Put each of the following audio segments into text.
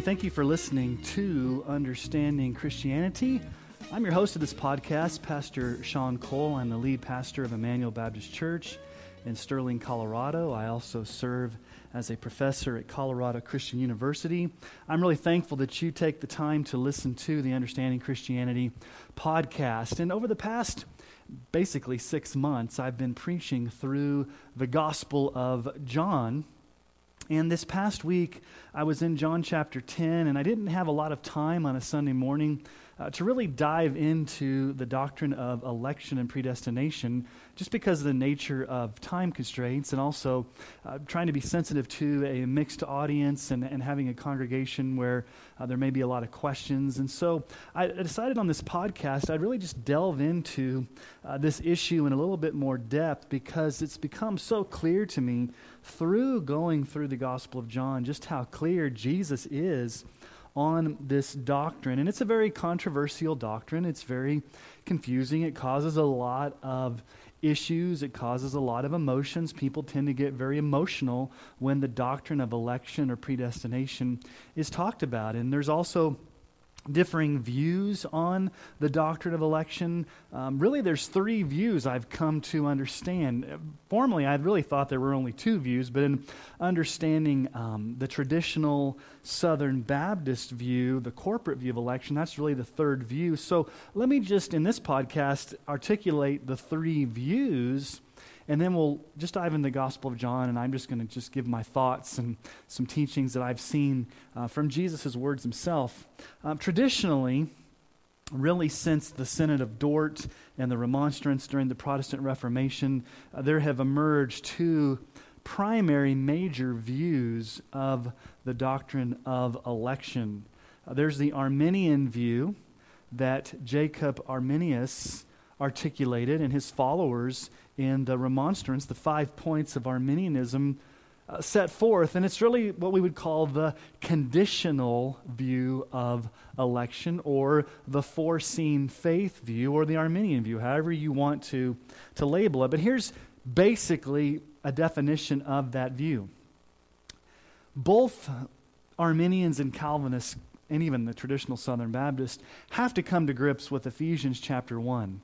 Hey, thank you for listening to Understanding Christianity. I'm your host of this podcast, Pastor Sean Cole. I'm the lead pastor of Emmanuel Baptist Church in Sterling, Colorado. I also serve as a professor at Colorado Christian University. I'm really thankful that you take the time to listen to the Understanding Christianity podcast. And over the past basically six months, I've been preaching through the Gospel of John. And this past week, I was in John chapter 10, and I didn't have a lot of time on a Sunday morning uh, to really dive into the doctrine of election and predestination just because of the nature of time constraints and also uh, trying to be sensitive to a mixed audience and, and having a congregation where uh, there may be a lot of questions. And so I decided on this podcast I'd really just delve into uh, this issue in a little bit more depth because it's become so clear to me through going through the Gospel of John just how clear Jesus is on this doctrine. And it's a very controversial doctrine, it's very confusing. It causes a lot of issues, it causes a lot of emotions. People tend to get very emotional when the doctrine of election or predestination is talked about. And there's also differing views on the doctrine of election. Um, really, there's three views I've come to understand. Formerly, I really thought there were only two views, but in understanding um, the traditional Southern Baptist view, the corporate view of election, that's really the third view. So let me just, in this podcast, articulate the three views and then we'll just dive into the Gospel of John, and I'm just going to just give my thoughts and some teachings that I've seen uh, from Jesus' words himself. Um, traditionally, really since the Synod of Dort and the Remonstrance during the Protestant Reformation, uh, there have emerged two primary major views of the doctrine of election. Uh, there's the Arminian view that Jacob Arminius articulated and his followers in the Remonstrance, the five points of Arminianism uh, set forth. And it's really what we would call the conditional view of election or the foreseen faith view or the Arminian view, however you want to, to label it. But here's basically a definition of that view. Both Arminians and Calvinists, and even the traditional Southern Baptists, have to come to grips with Ephesians chapter 1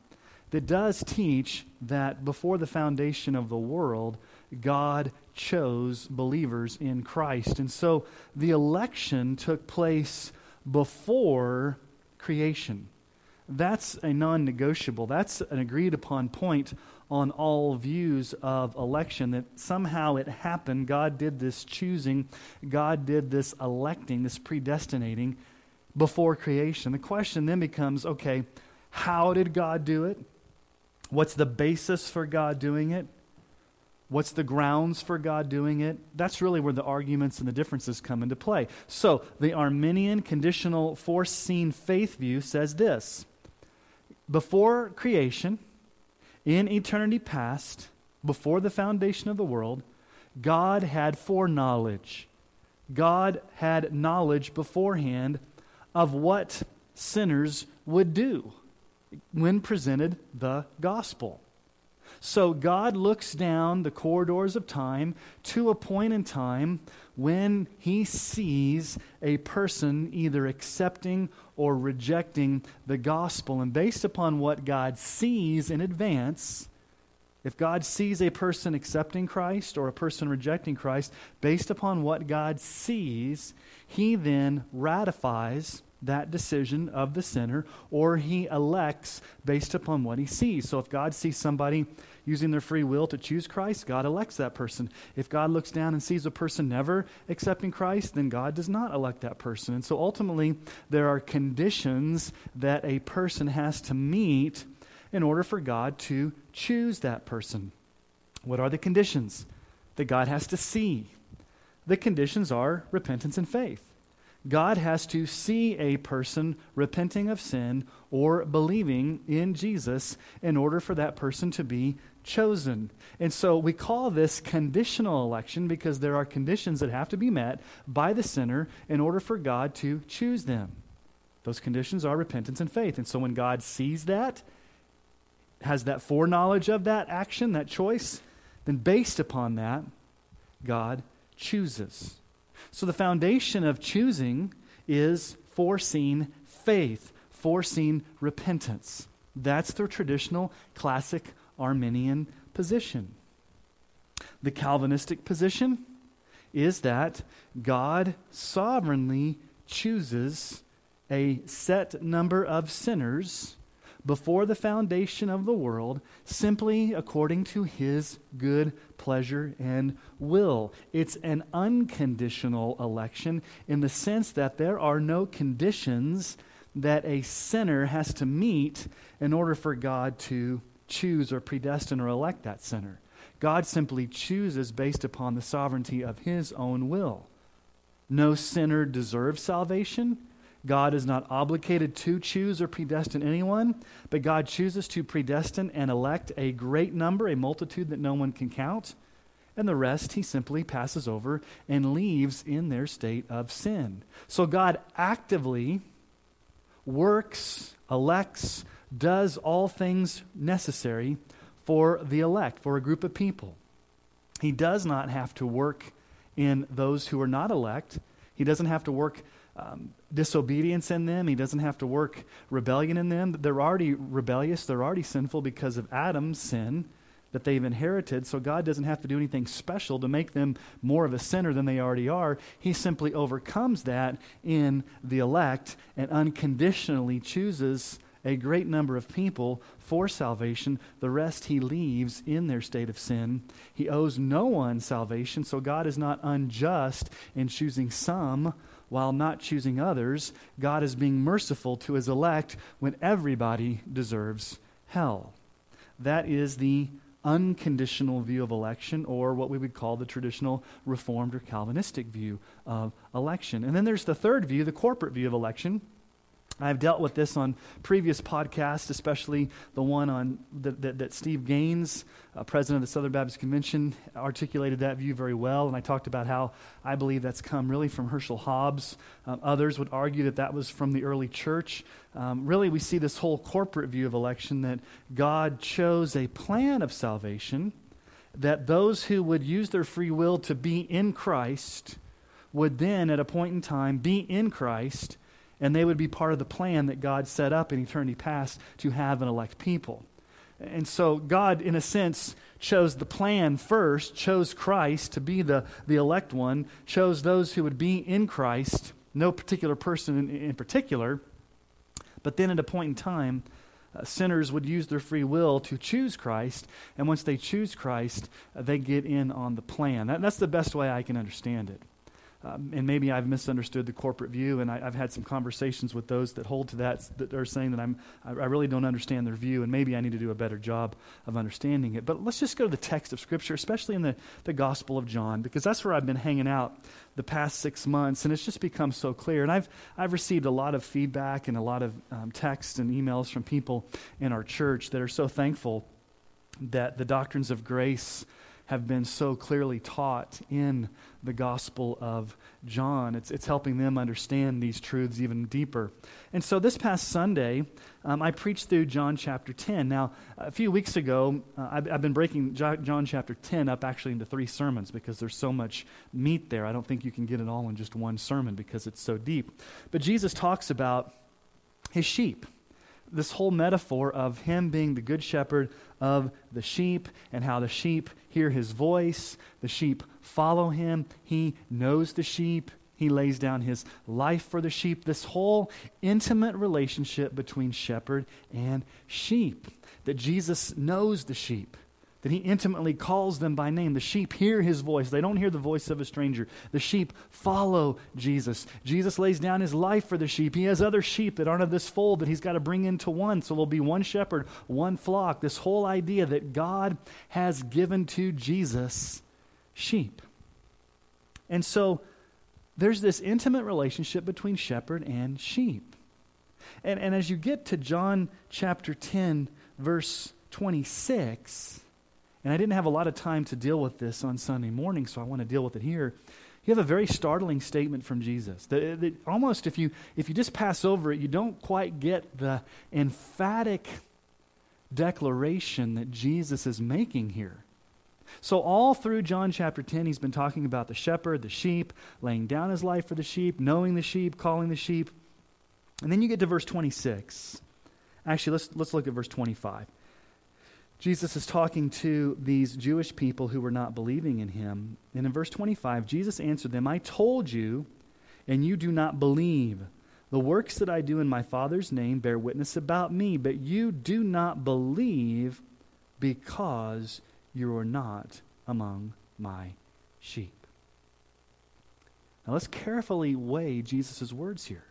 that does teach that before the foundation of the world, God chose believers in Christ. And so the election took place before creation. That's a non negotiable. That's an agreed upon point on all views of election that somehow it happened. God did this choosing, God did this electing, this predestinating before creation. The question then becomes okay, how did God do it? What's the basis for God doing it? What's the grounds for God doing it? That's really where the arguments and the differences come into play. So, the Arminian conditional foreseen faith view says this Before creation, in eternity past, before the foundation of the world, God had foreknowledge. God had knowledge beforehand of what sinners would do when presented the gospel. So God looks down the corridors of time to a point in time when he sees a person either accepting or rejecting the gospel. And based upon what God sees in advance, if God sees a person accepting Christ or a person rejecting Christ, based upon what God sees, he then ratifies that decision of the sinner, or he elects based upon what he sees. So if God sees somebody using their free will to choose Christ, God elects that person. If God looks down and sees a person never accepting Christ, then God does not elect that person. And so ultimately, there are conditions that a person has to meet in order for God to choose that person. What are the conditions that God has to see? The conditions are repentance and faith. God has to see a person repenting of sin or believing in Jesus in order for that person to be chosen. And so we call this conditional election because there are conditions that have to be met by the sinner in order for God to choose them. Those conditions are repentance and faith. And so when God sees that, has that foreknowledge of that action, that choice, then based upon that, God chooses. So the foundation of choosing is foreseen faith, foreseen repentance. That's the traditional, classic Arminian position. The Calvinistic position is that God sovereignly chooses a set number of sinners before the foundation of the world simply according to his good pleasure and will. It's an unconditional election in the sense that there are no conditions that a sinner has to meet in order for God to choose or predestine or elect that sinner. God simply chooses based upon the sovereignty of his own will. No sinner deserves salvation. God is not obligated to choose or predestine anyone, but God chooses to predestine and elect a great number, a multitude that no one can count, and the rest he simply passes over and leaves in their state of sin. So God actively works, elects, does all things necessary for the elect, for a group of people. He does not have to work in those who are not elect. He doesn't have to work um, disobedience in them. He doesn't have to work rebellion in them. They're already rebellious, they're already sinful because of Adam's sin that they've inherited. So God doesn't have to do anything special to make them more of a sinner than they already are. He simply overcomes that in the elect and unconditionally chooses a great number of people for salvation. The rest he leaves in their state of sin. He owes no one salvation, so God is not unjust in choosing some while not choosing others, God is being merciful to his elect when everybody deserves hell. That is the unconditional view of election, or what we would call the traditional Reformed or Calvinistic view of election. And then there's the third view, the corporate view of election. I've dealt with this on previous podcasts, especially the one on that, that, that Steve Gaines, uh, president of the Southern Baptist Convention, articulated that view very well. And I talked about how I believe that's come really from Herschel Hobbs. Um, others would argue that that was from the early church. Um, really, we see this whole corporate view of election that God chose a plan of salvation, that those who would use their free will to be in Christ would then, at a point in time, be in Christ and they would be part of the plan that God set up in eternity past to have and elect people. And so God, in a sense, chose the plan first, chose Christ to be the, the elect one, chose those who would be in Christ, no particular person in, in particular. But then at a point in time, uh, sinners would use their free will to choose Christ. And once they choose Christ, uh, they get in on the plan. That, that's the best way I can understand it. Um, and maybe I've misunderstood the corporate view, and I, have had some conversations with those that hold to that that are saying that I'm, I, I really don't understand their view, and maybe I need to do a better job of understanding it. But let's just go to the text of Scripture, especially in the, the Gospel of John, because that's where I've been hanging out the past six months, and it's just become so clear. And I've, I've received a lot of feedback and a lot of um, texts and emails from people in our church that are so thankful that the doctrines of grace have been so clearly taught in the Gospel of John. It's, it's helping them understand these truths even deeper. And so this past Sunday, um, I preached through John chapter 10. Now, a few weeks ago, uh, I've, I've, been breaking John chapter 10 up actually into three sermons because there's so much meat there. I don't think you can get it all in just one sermon because it's so deep. But Jesus talks about his sheep this whole metaphor of him being the good shepherd of the sheep and how the sheep hear his voice, the sheep follow him, he knows the sheep, he lays down his life for the sheep. This whole intimate relationship between shepherd and sheep, that Jesus knows the sheep that he intimately calls them by name. The sheep hear his voice, they don't hear the voice of a stranger. The sheep follow Jesus. Jesus lays down his life for the sheep. He has other sheep that aren't of this fold that he's got to bring into one. So there'll be one shepherd, one flock. This whole idea that God has given to Jesus sheep. And so there's this intimate relationship between shepherd and sheep. And, and as you get to John chapter 10, verse 26, and I didn't have a lot of time to deal with this on Sunday morning, so I want to deal with it here. You have a very startling statement from Jesus. That, that almost, if you, if you just pass over it, you don't quite get the emphatic declaration that Jesus is making here. So, all through John chapter 10, he's been talking about the shepherd, the sheep, laying down his life for the sheep, knowing the sheep, calling the sheep. And then you get to verse 26. Actually, let's, let's look at verse 25. Jesus is talking to these Jewish people who were not believing in him. And in verse 25, Jesus answered them, I told you, and you do not believe. The works that I do in my Father's name bear witness about me, but you do not believe because you are not among my sheep. Now let's carefully weigh Jesus' words here.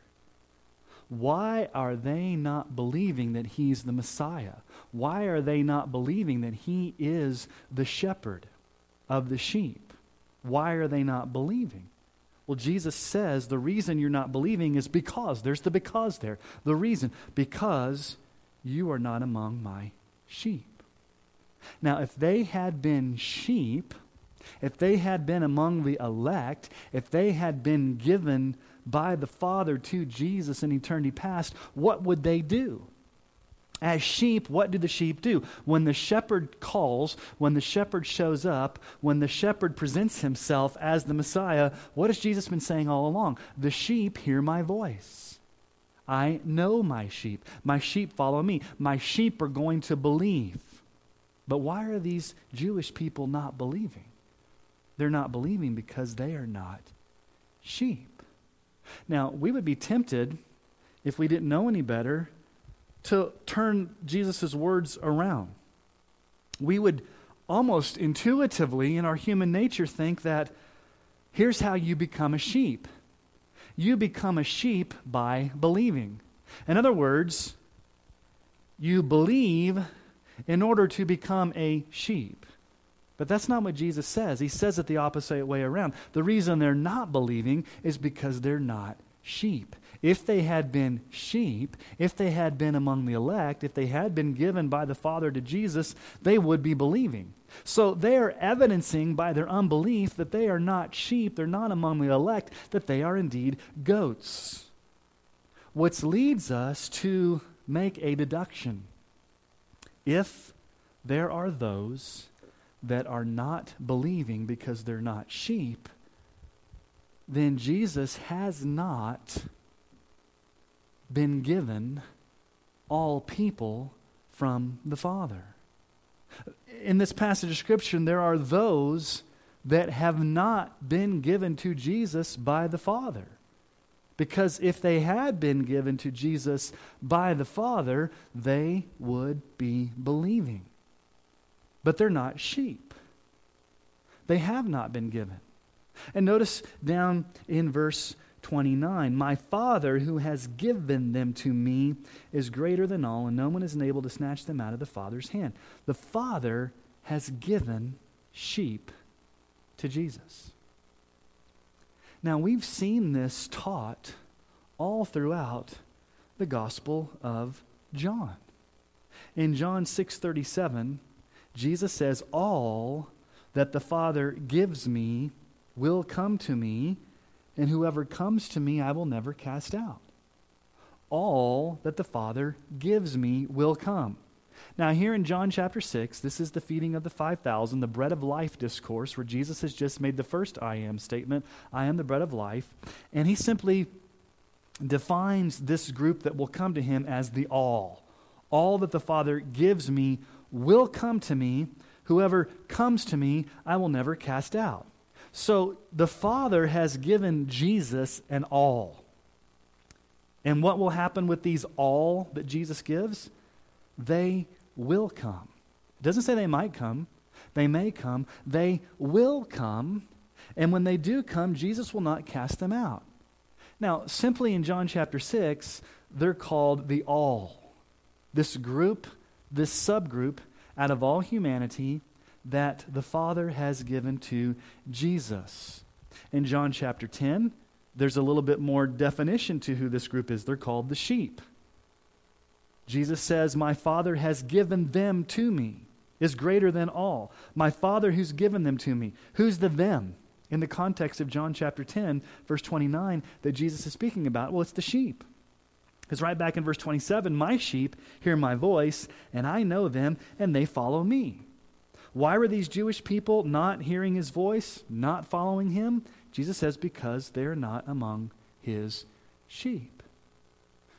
Why are they not believing that he's the Messiah? Why are they not believing that he is the shepherd of the sheep? Why are they not believing? Well, Jesus says the reason you're not believing is because. There's the because there. The reason, because you are not among my sheep. Now, if they had been sheep, if they had been among the elect, if they had been given by the Father to Jesus in eternity past, what would they do? As sheep, what do the sheep do? When the shepherd calls, when the shepherd shows up, when the shepherd presents himself as the Messiah, what has Jesus been saying all along? The sheep hear my voice. I know my sheep. My sheep follow me. My sheep are going to believe. But why are these Jewish people not believing? They're not believing because they are not sheep. Now, we would be tempted, if we didn't know any better, to turn Jesus' words around. We would almost intuitively, in our human nature, think that here's how you become a sheep you become a sheep by believing. In other words, you believe in order to become a sheep. But that's not what Jesus says. He says it the opposite way around. The reason they're not believing is because they're not sheep. If they had been sheep, if they had been among the elect, if they had been given by the Father to Jesus, they would be believing. So they are evidencing by their unbelief that they are not sheep, they're not among the elect, that they are indeed goats. Which leads us to make a deduction. If there are those that are not believing because they're not sheep, then Jesus has not been given all people from the Father. In this passage of Scripture, there are those that have not been given to Jesus by the Father. Because if they had been given to Jesus by the Father, they would be believing but they're not sheep. They have not been given. And notice down in verse 29 My Father, who has given them to me, is greater than all, and no one is able to snatch them out of the Father's hand. The Father has given sheep to Jesus. Now, we've seen this taught all throughout the Gospel of John. In John 6:37, Jesus says, All that the Father gives me will come to me, and whoever comes to me I will never cast out. All that the Father gives me will come. Now, here in John chapter 6, this is the feeding of the 5,000, the bread of life discourse, where Jesus has just made the first I am statement I am the bread of life. And he simply defines this group that will come to him as the all. All that the Father gives me will come to me. Whoever comes to me, I will never cast out. So the Father has given Jesus an all. And what will happen with these all that Jesus gives? They will come. It doesn't say they might come, they may come, they will come. And when they do come, Jesus will not cast them out. Now, simply in John chapter 6, they're called the all. This group this subgroup out of all humanity that the Father has given to Jesus. In John chapter 10, there's a little bit more definition to who this group is. They're called the sheep. Jesus says, My Father has given them to me, is greater than all. My Father who's given them to me. Who's the them? In the context of John chapter 10, verse 29, that Jesus is speaking about, well, it's the sheep. Because right back in verse 27, my sheep hear my voice, and I know them, and they follow me. Why were these Jewish people not hearing his voice, not following him? Jesus says, because they're not among his sheep.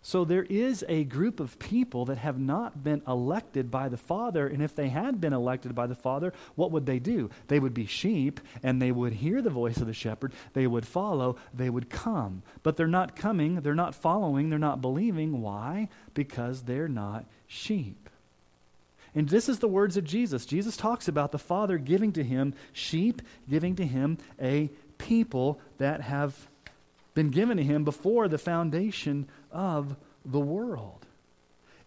So there is a group of people that have not been elected by the Father, and if they had been elected by the Father, what would they do? They would be sheep, and they would hear the voice of the shepherd, they would follow, they would come. But they're not coming, they're not following, they're not believing. Why? Because they're not sheep. And this is the words of Jesus. Jesus talks about the Father giving to him sheep, giving to him a people that have been given to him before the foundation of the world.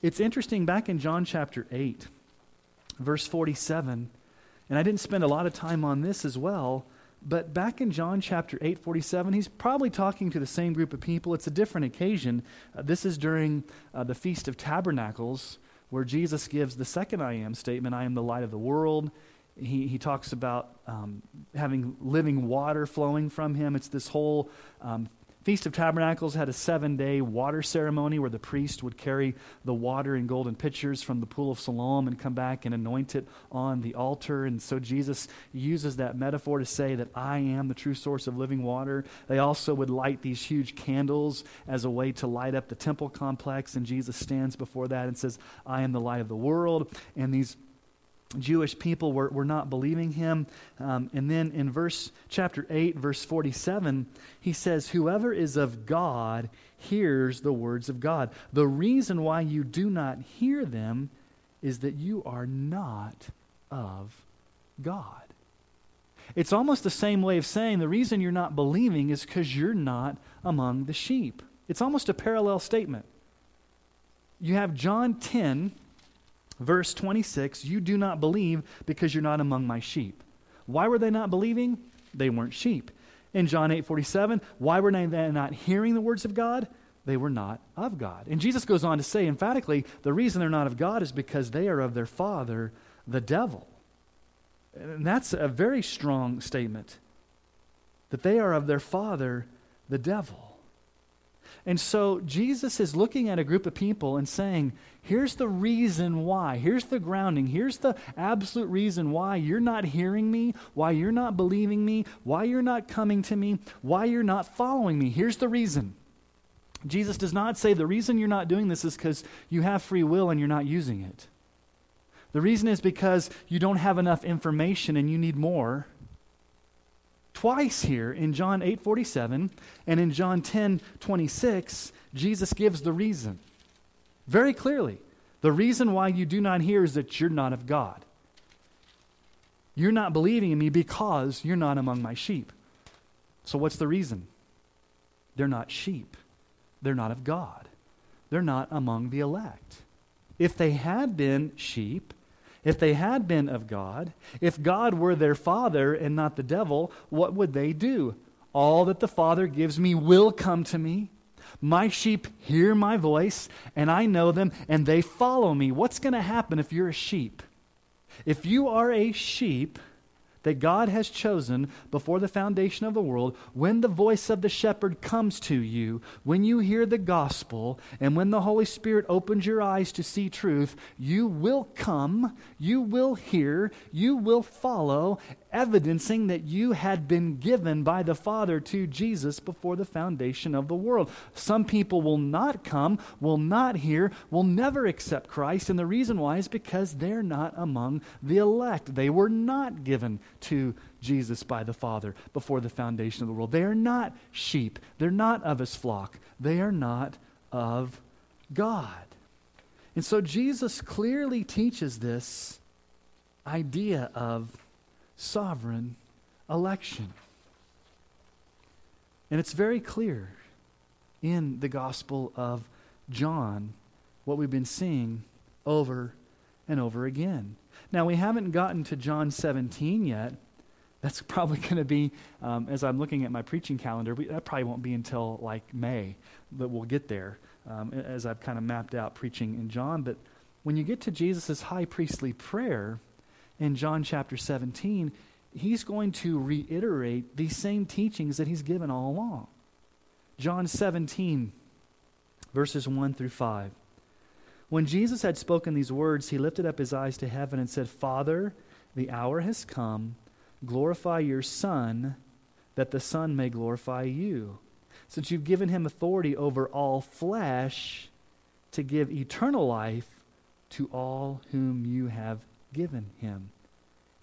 It's interesting, back in John chapter 8, verse 47, and I didn't spend a lot of time on this as well, but back in John chapter 8, 47, he's probably talking to the same group of people. It's a different occasion. Uh, this is during uh, the Feast of Tabernacles, where Jesus gives the second I am statement I am the light of the world. He, he talks about um, having living water flowing from him. It's this whole um, Feast of Tabernacles had a seven day water ceremony where the priest would carry the water in golden pitchers from the pool of Siloam and come back and anoint it on the altar. And so Jesus uses that metaphor to say that I am the true source of living water. They also would light these huge candles as a way to light up the temple complex. And Jesus stands before that and says, I am the light of the world. And these Jewish people were, were not believing him. Um, and then in verse chapter 8, verse 47, he says, Whoever is of God hears the words of God. The reason why you do not hear them is that you are not of God. It's almost the same way of saying the reason you're not believing is because you're not among the sheep. It's almost a parallel statement. You have John 10 Verse 26 You do not believe because you're not among my sheep. Why were they not believing? They weren't sheep. In John 8 47, why were they not hearing the words of God? They were not of God. And Jesus goes on to say emphatically the reason they're not of God is because they are of their father, the devil. And that's a very strong statement that they are of their father, the devil. And so Jesus is looking at a group of people and saying, here's the reason why. Here's the grounding. Here's the absolute reason why you're not hearing me, why you're not believing me, why you're not coming to me, why you're not following me. Here's the reason. Jesus does not say the reason you're not doing this is because you have free will and you're not using it. The reason is because you don't have enough information and you need more twice here in John 8:47 and in John 10:26 Jesus gives the reason. Very clearly the reason why you do not hear is that you're not of God. You're not believing in me because you're not among my sheep. So what's the reason? They're not sheep. They're not of God. They're not among the elect. If they had been sheep if they had been of God, if God were their father and not the devil, what would they do? All that the Father gives me will come to me. My sheep hear my voice, and I know them, and they follow me. What's going to happen if you're a sheep? If you are a sheep, that God has chosen before the foundation of the world, when the voice of the shepherd comes to you, when you hear the gospel, and when the Holy Spirit opens your eyes to see truth, you will come, you will hear, you will follow, evidencing that you had been given by the Father to Jesus before the foundation of the world. Some people will not come, will not hear, will never accept Christ, and the reason why is because they're not among the elect. They were not given to Jesus by the Father before the foundation of the world. They are not sheep. They're not of his flock. They are not of God. And so Jesus clearly teaches this idea of sovereign election. And it's very clear in the Gospel of John what we've been seeing over and over again. Now, we haven't gotten to John 17 yet. That's probably going to be, um, as I'm looking at my preaching calendar, we, that probably won't be until like May that we'll get there, um, as I've kind of mapped out preaching in John. But when you get to Jesus' high priestly prayer in John chapter 17, he's going to reiterate these same teachings that he's given all along. John 17, verses 1 through 5. When Jesus had spoken these words, he lifted up his eyes to heaven and said, Father, the hour has come. Glorify your Son, that the Son may glorify you. Since you've given him authority over all flesh to give eternal life to all whom you have given him.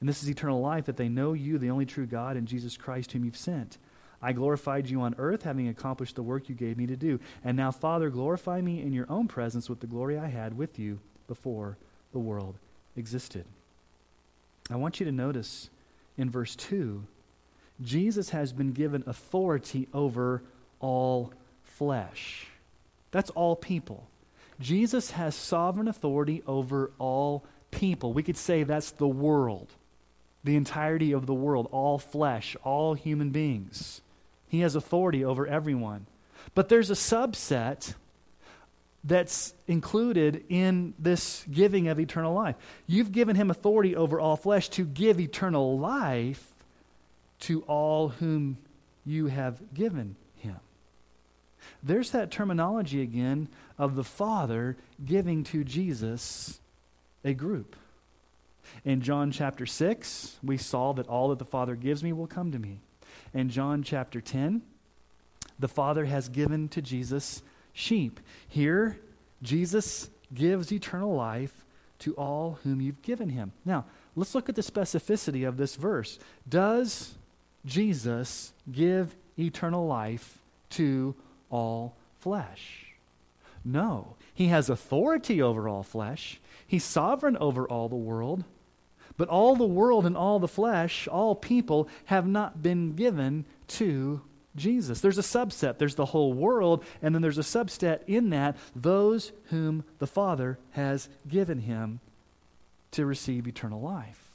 And this is eternal life, that they know you, the only true God, and Jesus Christ, whom you've sent. I glorified you on earth, having accomplished the work you gave me to do. And now, Father, glorify me in your own presence with the glory I had with you before the world existed. I want you to notice in verse 2 Jesus has been given authority over all flesh. That's all people. Jesus has sovereign authority over all people. We could say that's the world, the entirety of the world, all flesh, all human beings. He has authority over everyone. But there's a subset that's included in this giving of eternal life. You've given him authority over all flesh to give eternal life to all whom you have given him. There's that terminology again of the Father giving to Jesus a group. In John chapter 6, we saw that all that the Father gives me will come to me. In John chapter 10, the Father has given to Jesus sheep. Here, Jesus gives eternal life to all whom you've given him. Now, let's look at the specificity of this verse. Does Jesus give eternal life to all flesh? No. He has authority over all flesh, he's sovereign over all the world. But all the world and all the flesh, all people, have not been given to Jesus. There's a subset. There's the whole world, and then there's a subset in that those whom the Father has given him to receive eternal life.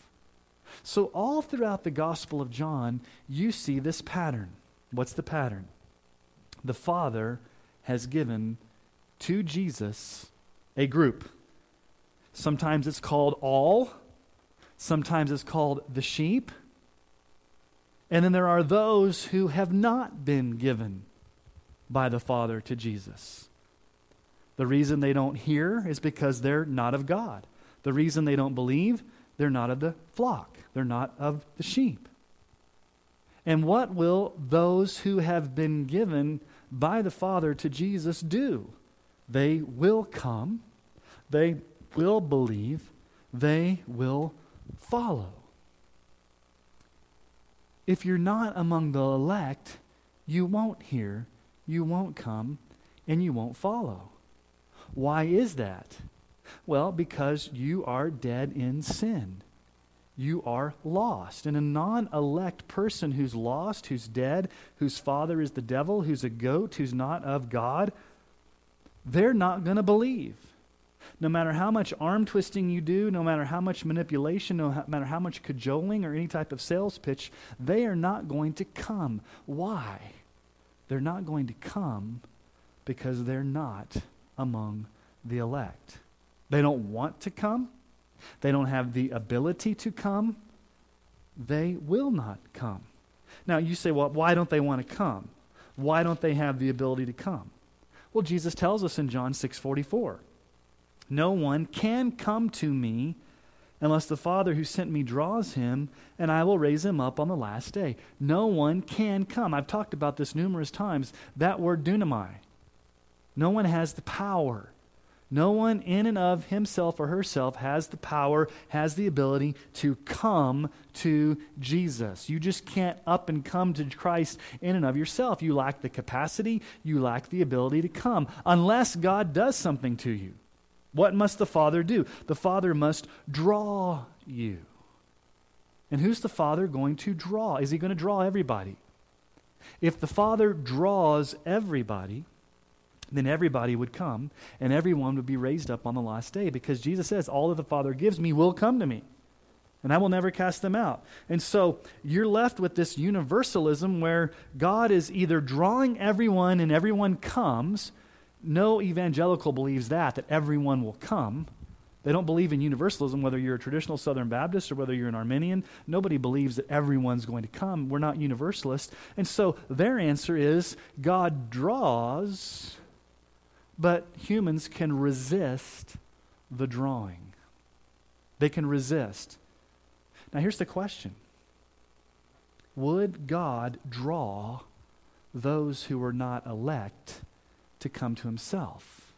So, all throughout the Gospel of John, you see this pattern. What's the pattern? The Father has given to Jesus a group. Sometimes it's called all, sometimes it's called the sheep, and then there are those who have not been given by the Father to Jesus. The reason they don't hear is because they're not of God. The reason they don't believe, they're not of the flock, they're not of the sheep. And what will those who have been given by the Father to Jesus do? They will come, they will believe, they will follow if you're not among the elect, you won't hear, you won't come, and you won't follow. Why is that? Well, because you are dead in sin. You are lost. And a non elect person who's lost, who's dead, whose father is the devil, who's a goat, who's not of God, they're not going to believe no matter how much arm twisting you do, no matter how much manipulation, no matter how much cajoling or any type of sales pitch, they are not going to come. Why? They're not going to come because they're not among the elect. They don't want to come. They don't have the ability to come. They will not come. Now, you say, well, why don't they want to come? Why don't they have the ability to come? Well, Jesus tells us in John 6 44. No one can come to me unless the Father who sent me draws him, and I will raise him up on the last day. No one can come. I've talked about this numerous times. That word dunamai. No one has the power. No one in and of himself or herself has the power, has the ability to come to Jesus. You just can't up and come to Christ in and of yourself. You lack the capacity, you lack the ability to come, unless God does something to you. What must the Father do? The Father must draw you. And who's the Father going to draw? Is he going to draw everybody? If the Father draws everybody, then everybody would come and everyone would be raised up on the last day because Jesus says, All that the Father gives me will come to me, and I will never cast them out. And so you're left with this universalism where God is either drawing everyone and everyone comes, no evangelical believes that, that everyone will come. They don't believe in universalism, whether you're a traditional Southern Baptist or whether you're an Arminian. Nobody believes that everyone's going to come. We're not universalists. And so their answer is God draws, but humans can resist the drawing. They can resist. Now, here's the question Would God draw those who were not elect to come to himself?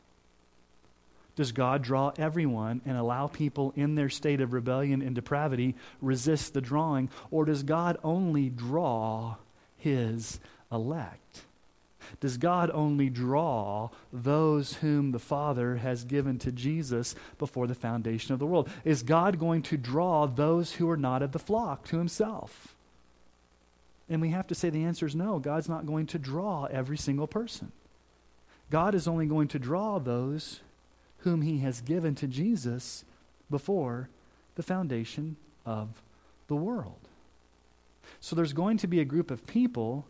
Does God draw everyone and allow people in their state of rebellion and depravity resist the drawing? Or does God only draw his elect? Does God only draw those whom the Father has given to Jesus before the foundation of the world? Is God going to draw those who are not of the flock to himself? And we have to say the answer is no. God's not going to draw every single person. God is only going to draw those whom he has given to Jesus before the foundation of the world. So there's going to be a group of people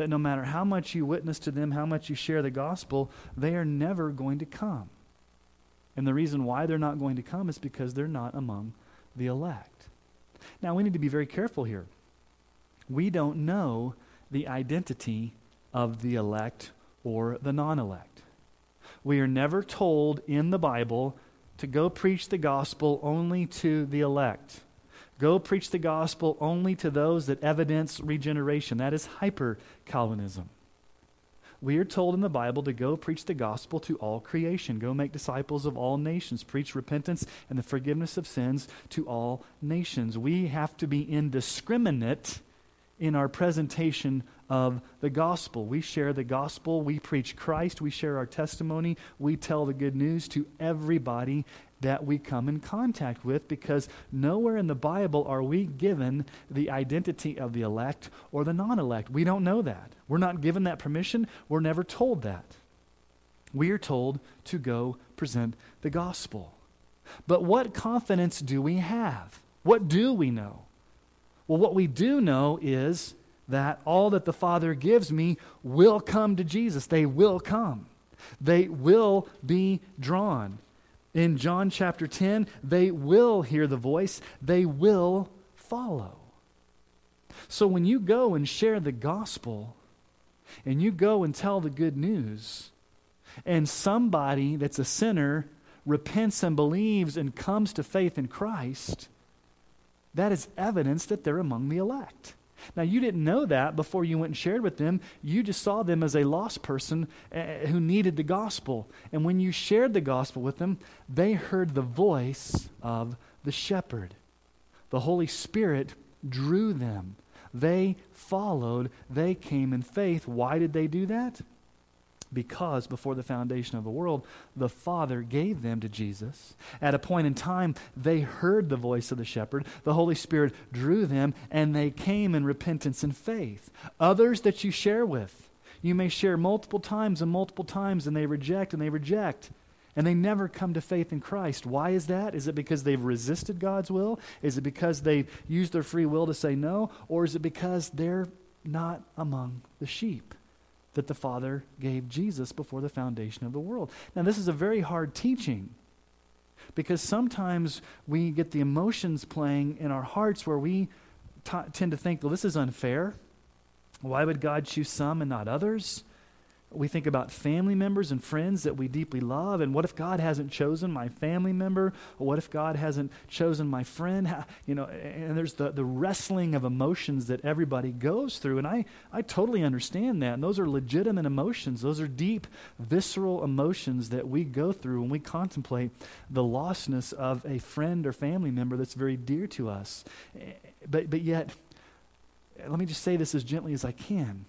that no matter how much you witness to them, how much you share the gospel, they are never going to come. And the reason why they're not going to come is because they're not among the elect. Now, we need to be very careful here. We don't know the identity of the elect or the non elect. We are never told in the Bible to go preach the gospel only to the elect. Go preach the gospel only to those that evidence regeneration. That is hyper Calvinism. We are told in the Bible to go preach the gospel to all creation. Go make disciples of all nations. Preach repentance and the forgiveness of sins to all nations. We have to be indiscriminate in our presentation of the gospel. We share the gospel, we preach Christ, we share our testimony, we tell the good news to everybody that we come in contact with because nowhere in the Bible are we given the identity of the elect or the non elect. We don't know that. We're not given that permission, we're never told that. We are told to go present the gospel. But what confidence do we have? What do we know? Well, what we do know is that all that the Father gives me will come to Jesus. They will come, they will be drawn. In John chapter 10, they will hear the voice, they will follow. So when you go and share the gospel, and you go and tell the good news, and somebody that's a sinner repents and believes and comes to faith in Christ, that is evidence that they're among the elect. Now, you didn't know that before you went and shared with them. You just saw them as a lost person uh, who needed the gospel. And when you shared the gospel with them, they heard the voice of the shepherd. The Holy Spirit drew them. They followed, they came in faith. Why did they do that? Because before the foundation of the world, the Father gave them to Jesus. At a point in time, they heard the voice of the shepherd. The Holy Spirit drew them, and they came in repentance and faith. Others that you share with, you may share multiple times and multiple times, and they reject and they reject. And they never come to faith in Christ. Why is that? Is it because they've resisted God's will? Is it because they've used their free will to say no? Or is it because they're not among the sheep? That the Father gave Jesus before the foundation of the world. Now, this is a very hard teaching because sometimes we get the emotions playing in our hearts where we t- tend to think, well, this is unfair. Why would God choose some and not others? We think about family members and friends that we deeply love. And what if God hasn't chosen my family member? What if God hasn't chosen my friend? You know, and there's the, the wrestling of emotions that everybody goes through. And I, I totally understand that. And those are legitimate emotions. Those are deep, visceral emotions that we go through when we contemplate the lostness of a friend or family member that's very dear to us. Eh, but, but yet, let me just say this as gently as I can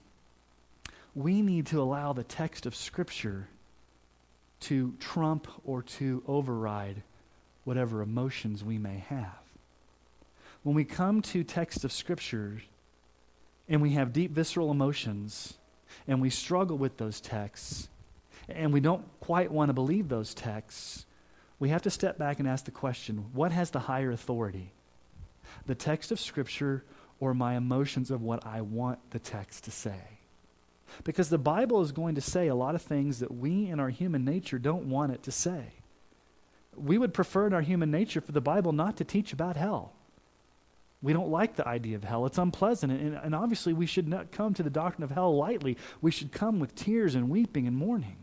we need to allow the text of Scripture to trump or to override whatever emotions we may have. When we come to text of Scripture and we have deep visceral emotions and we struggle with those texts and we don't quite want to believe those texts, we have to step back and ask the question what has the higher authority? The text of Scripture or my emotions of what I want the text to say? Because the Bible is going to say a lot of things that we in our human nature don't want it to say. We would prefer in our human nature for the Bible not to teach about hell. We don't like the idea of hell. It's unpleasant. And, and obviously, we should not come to the doctrine of hell lightly. We should come with tears and weeping and mourning.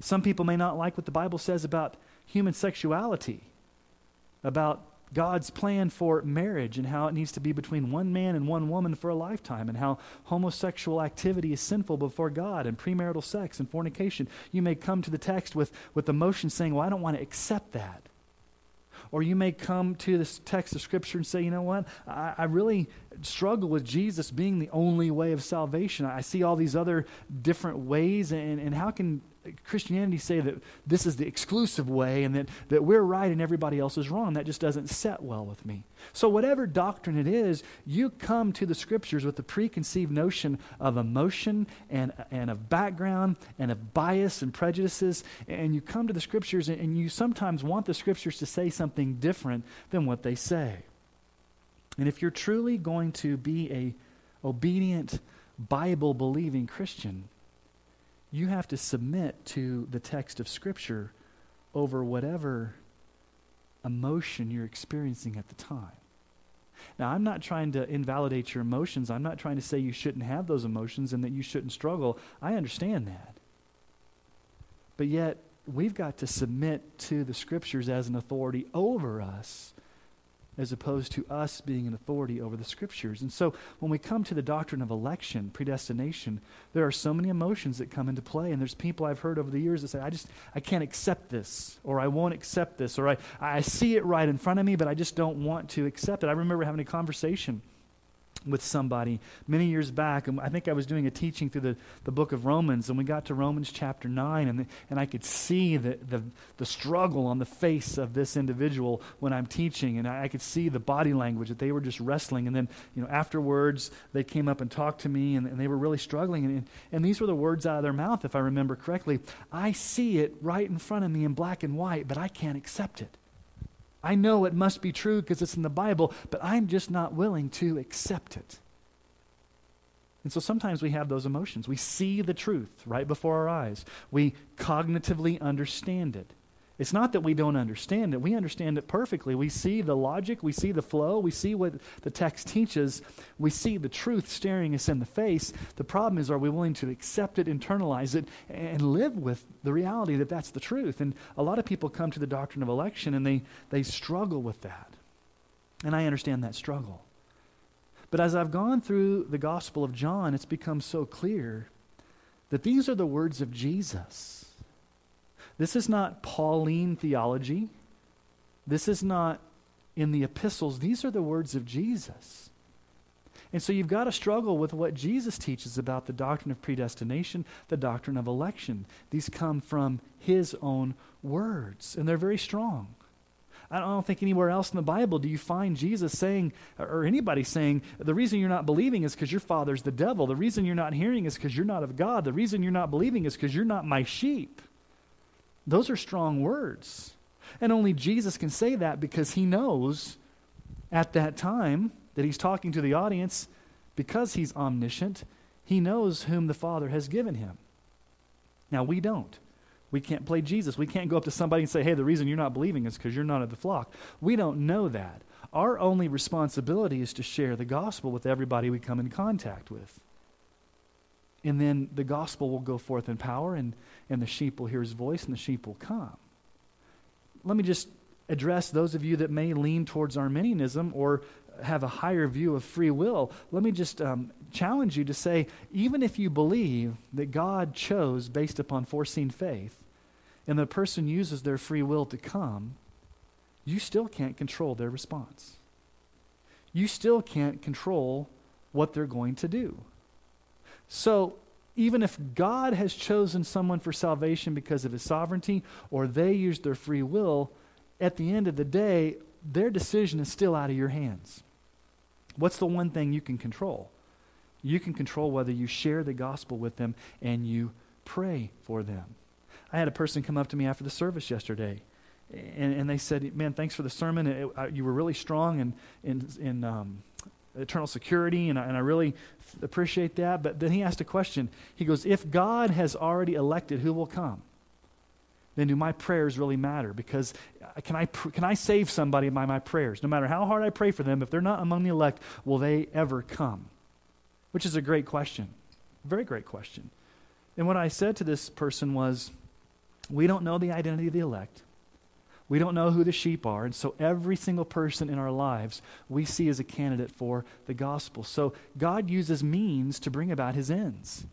Some people may not like what the Bible says about human sexuality, about God's plan for marriage and how it needs to be between one man and one woman for a lifetime, and how homosexual activity is sinful before God, and premarital sex and fornication. You may come to the text with, with emotion saying, Well, I don't want to accept that. Or you may come to this text of Scripture and say, you know what? I, I, really struggle with Jesus being the only way of salvation. I see all these other different ways, and, and how can Christianity say that this is the exclusive way and that, that we're right and everybody else is wrong. That just doesn't set well with me. So, whatever doctrine it is, you come to the scriptures with the preconceived notion of emotion and, and of background and of bias and prejudices. And you come to the scriptures and, and you sometimes want the scriptures to say something different than what they say. And if you're truly going to be a obedient, Bible believing Christian, you have to submit to the text of Scripture over whatever emotion you're experiencing at the time. Now, I'm not trying to invalidate your emotions. I'm not trying to say you shouldn't have those emotions and that you shouldn't struggle. I understand that. But yet, we've got to submit to the Scriptures as an authority over us as opposed to us being an authority over the scriptures. And so when we come to the doctrine of election, predestination, there are so many emotions that come into play. And there's people I've heard over the years that say, I just, I can't accept this, or I won't accept this, or I, I see it right in front of me, but I just don't want to accept it. I remember having a conversation with somebody many years back, and I think I was doing a teaching through the, the book of Romans, and we got to Romans chapter 9, and, the, and I could see the, the, the struggle on the face of this individual when I'm teaching, and I, I, could see the body language that they were just wrestling. And then, you know, afterwards, they came up and talked to me, and, and they were really struggling. And, and these were the words out of their mouth, if I remember correctly I see it right in front of me in black and white, but I can't accept it. I know it must be true because it's in the Bible, but I'm just not willing to accept it. And so sometimes we have those emotions. We see the truth right before our eyes, we cognitively understand it. It's not that we don't understand it. We understand it perfectly. We see the logic, we see the flow, we see what the text teaches, we see the truth staring us in the face. The problem is, are we willing to accept it, internalize it, and live with the reality that that's the truth? And a lot of people come to the doctrine of election and they, they struggle with that. And I understand that struggle. But as I've gone through the Gospel of John, it's become so clear that these are the words of Jesus. This is not Pauline theology. This is not in the epistles. These are the words of Jesus. And so you've got to struggle with what Jesus teaches about the doctrine of predestination, the doctrine of election. These come from his own words, and they're very strong. I don't think anywhere else in the Bible do you find Jesus saying, or anybody saying, the reason you're not believing is because your father's the devil. The reason you're not hearing is because you're not of God. The reason you're not believing is because you're not my sheep. Those are strong words. And only Jesus can say that because he knows at that time that he's talking to the audience, because he's omniscient, he knows whom the Father has given him. Now, we don't. We can't play Jesus. We can't go up to somebody and say, hey, the reason you're not believing is because you're not of the flock. We don't know that. Our only responsibility is to share the gospel with everybody we come in contact with. And then the gospel will go forth in power, and, and the sheep will hear his voice, and the sheep will come. Let me just address those of you that may lean towards Arminianism or have a higher view of free will. Let me just um, challenge you to say, even if you believe that God chose based upon foreseen faith, and the person uses their free will to come, you still can't control their response. You still can't control what they're going to do. So, even if God has chosen someone for salvation because of his sovereignty or they used their free will, at the end of the day, their decision is still out of your hands. What's the one thing you can control? You can control whether you share the gospel with them and you pray for them. I had a person come up to me after the service yesterday, and, and they said, Man, thanks for the sermon. It, it, you were really strong in, in um, eternal security, and I, and I really appreciate that. But then he asked a question. He goes, If God has already elected who will come, then do my prayers really matter? Because uh, can I, can I save somebody by my prayers? No matter how hard I pray for them, if they're not among the elect, will they ever come? Which is a great question. Very great question. And what I said to this person was, We don't know the identity of the elect. We don't know who the sheep are. And so every single person in our lives we see as a candidate for the gospel. So God uses means to bring about his ends.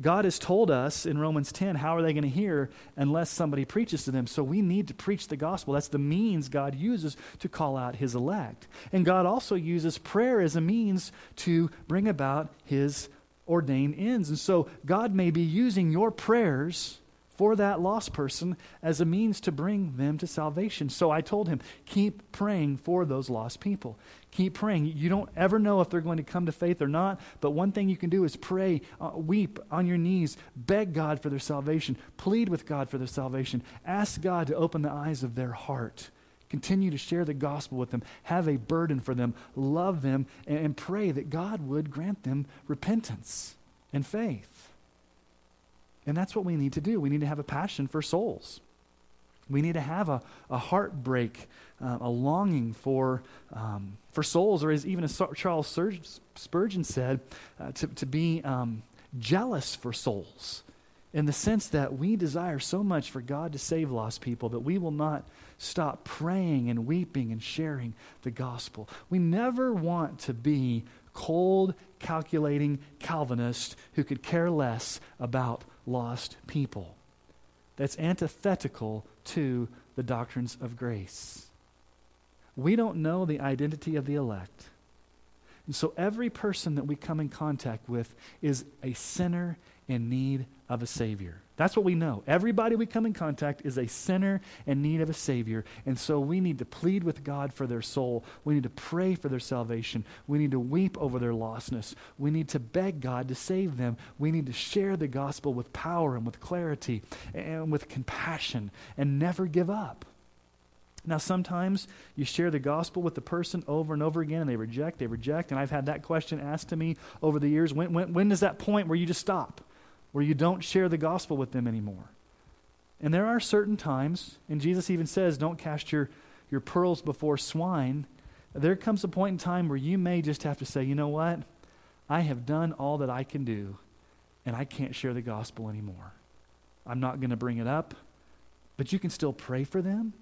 God has told us in Romans 10, how are they going to hear unless somebody preaches to them? So we need to preach the gospel. That's the means God uses to call out his elect. And God also uses prayer as a means to bring about his ordained ends. And so God may be using your prayers for that lost person as a means to bring them to salvation. So I told him, keep praying for those lost people. Keep praying. You don't ever know if they're going to come to faith or not, but one thing you can do is pray, uh, weep on your knees, beg God for their salvation, plead with God for their salvation, ask God to open the eyes of their heart. Continue to share the gospel with them, have a burden for them, love them, and, and pray that God would grant them repentance and faith. And that's what we need to do. We need to have a passion for souls. We need to have a, a heartbreak, uh, a longing for, um, for souls, or as even as Charles Spurgeon said, uh, to, to be um, jealous for souls in the sense that we desire so much for God to save lost people that we will not stop praying and weeping and sharing the gospel. We never want to be cold, calculating Calvinists who could care less about lost people. That's antithetical to the doctrines of grace. We don't know the identity of the elect. And so every person that we come in contact with is a sinner in need of a Savior. That's what we know. Everybody we come in contact is a sinner in need of a Savior. And so we need to plead with God for their soul. We need to pray for their salvation. We need to weep over their lostness. We need to beg God to save them. We need to share the gospel with power and with clarity and with compassion and never give up. Now, sometimes you share the gospel with the person over and over again, and they reject, they reject. And I've had that question asked to me over the years when, when, when is that point where you just stop? Where you don't share the gospel with them anymore. And there are certain times, and Jesus even says, don't cast your, your pearls before swine. There comes a point in time where you may just have to say, you know what? I have done all that I can do, and I can't share the gospel anymore. I'm not going to bring it up, but you can still pray for them.